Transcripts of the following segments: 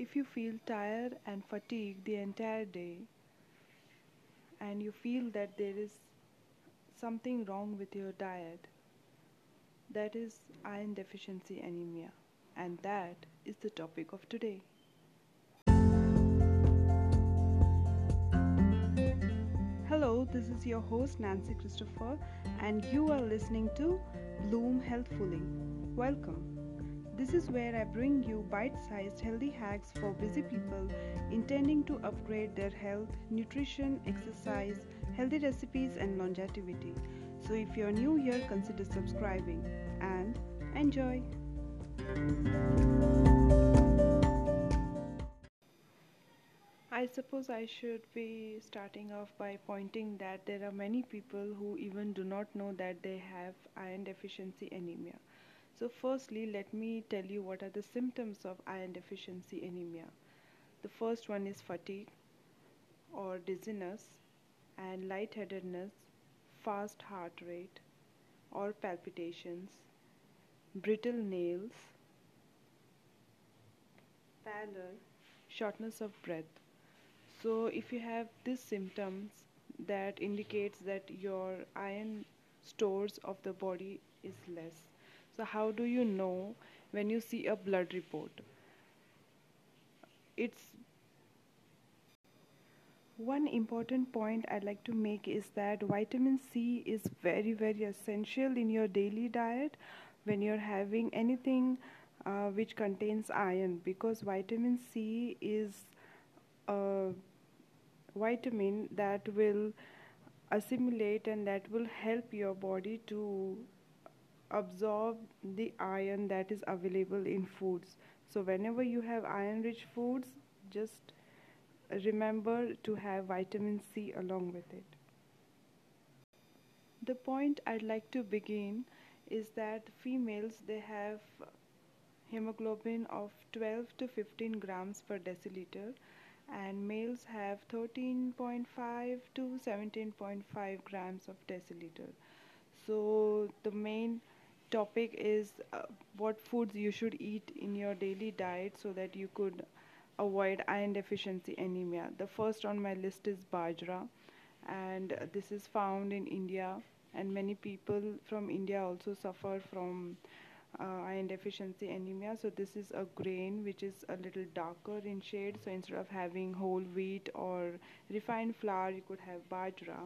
If you feel tired and fatigued the entire day, and you feel that there is something wrong with your diet, that is iron deficiency anemia, and that is the topic of today. Hello, this is your host Nancy Christopher, and you are listening to Bloom Healthfully. Welcome. This is where I bring you bite sized healthy hacks for busy people intending to upgrade their health, nutrition, exercise, healthy recipes, and longevity. So if you're new here, consider subscribing and enjoy. I suppose I should be starting off by pointing that there are many people who even do not know that they have iron deficiency anemia. So, firstly, let me tell you what are the symptoms of iron deficiency anemia. The first one is fatigue or dizziness and lightheadedness, fast heart rate or palpitations, brittle nails, pallor, shortness of breath. So, if you have these symptoms, that indicates that your iron stores of the body is less. So, how do you know when you see a blood report? It's one important point I'd like to make is that vitamin C is very, very essential in your daily diet when you're having anything uh, which contains iron because vitamin C is a vitamin that will assimilate and that will help your body to absorb the iron that is available in foods. So, whenever you have iron rich foods, just remember to have vitamin C along with it. The point I'd like to begin is that females they have hemoglobin of 12 to 15 grams per deciliter and males have 13.5 to 17.5 grams of deciliter so the main topic is uh, what foods you should eat in your daily diet so that you could avoid iron deficiency anemia. The first on my list is bajra, and this is found in India, and many people from India also suffer from uh, iron deficiency anemia. So, this is a grain which is a little darker in shade. So, instead of having whole wheat or refined flour, you could have bajra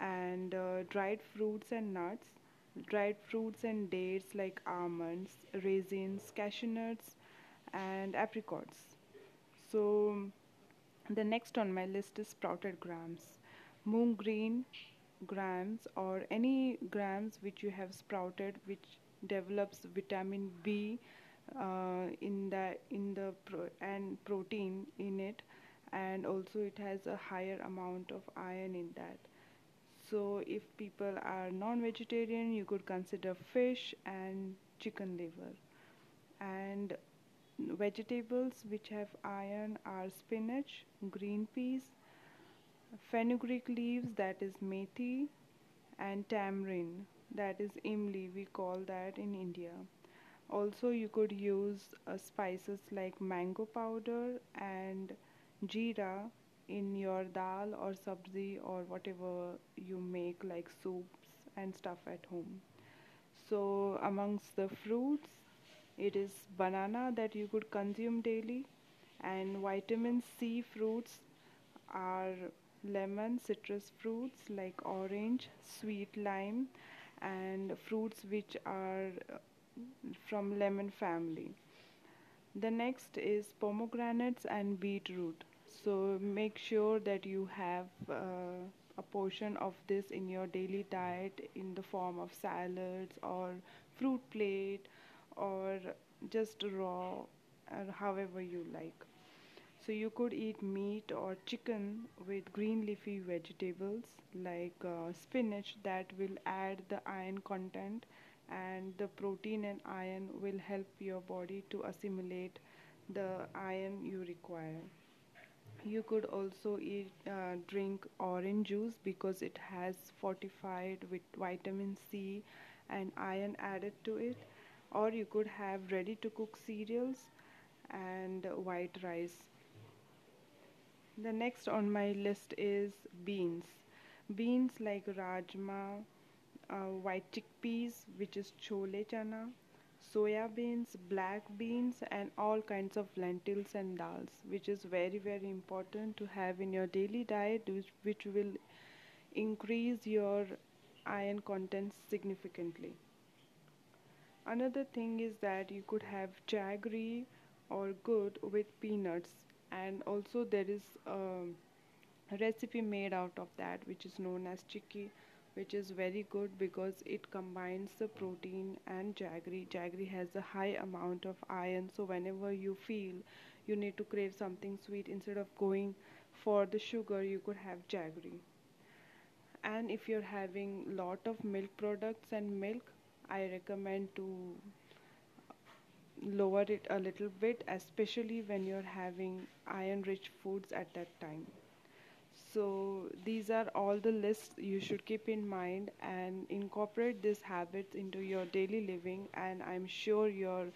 and uh, dried fruits and nuts dried fruits and dates like almonds, raisins, cashew nuts, and apricots. So, the next on my list is sprouted grams. Moong green grams or any grams which you have sprouted which develops vitamin B uh, in the in the pro- and protein in it and also it has a higher amount of iron in that so, if people are non vegetarian, you could consider fish and chicken liver. And vegetables which have iron are spinach, green peas, fenugreek leaves, that is methi, and tamarind, that is imli, we call that in India. Also, you could use uh, spices like mango powder and jeera in your dal or sabzi or whatever you make like soups and stuff at home. So, amongst the fruits, it is banana that you could consume daily, and vitamin C fruits are lemon, citrus fruits like orange, sweet lime, and fruits which are uh, from lemon family. The next is pomegranates and beetroot so make sure that you have uh, a portion of this in your daily diet in the form of salads or fruit plate or just raw or however you like. So you could eat meat or chicken with green leafy vegetables like uh, spinach that will add the iron content and the protein and iron will help your body to assimilate the iron you require you could also eat uh, drink orange juice because it has fortified with vitamin C and iron added to it or you could have ready to cook cereals and white rice. The next on my list is beans. Beans like rajma, uh, white chickpeas, which is chole chana, soya beans, black beans, and all kinds of lentils and dals, which is very very important to have in your daily diet, which, which will increase your iron content significantly. Another thing is that you could have jaggery or good with peanuts, and also there is a recipe made out of that which is known as chikki which is very good because it combines the protein and jaggery. Jaggery has a high amount of iron so whenever you feel you need to crave something sweet instead of going for the sugar you could have jaggery. And if you're having lot of milk products and milk i recommend to lower it a little bit especially when you're having iron rich foods at that time so these are all the lists you should keep in mind and incorporate these habits into your daily living and i'm sure your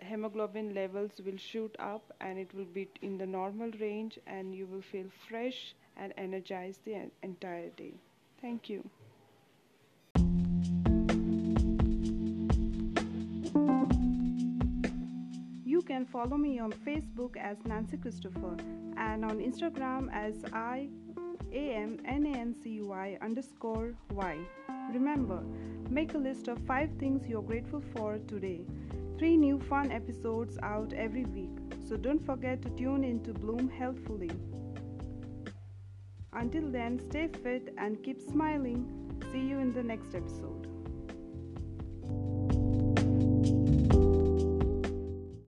hemoglobin levels will shoot up and it will be in the normal range and you will feel fresh and energized the entire day. Thank you. Can follow me on Facebook as Nancy Christopher and on Instagram as I A M N A N C I underscore Y. Remember, make a list of five things you're grateful for today. Three new fun episodes out every week, so don't forget to tune in to Bloom Healthfully. Until then, stay fit and keep smiling. See you in the next episode.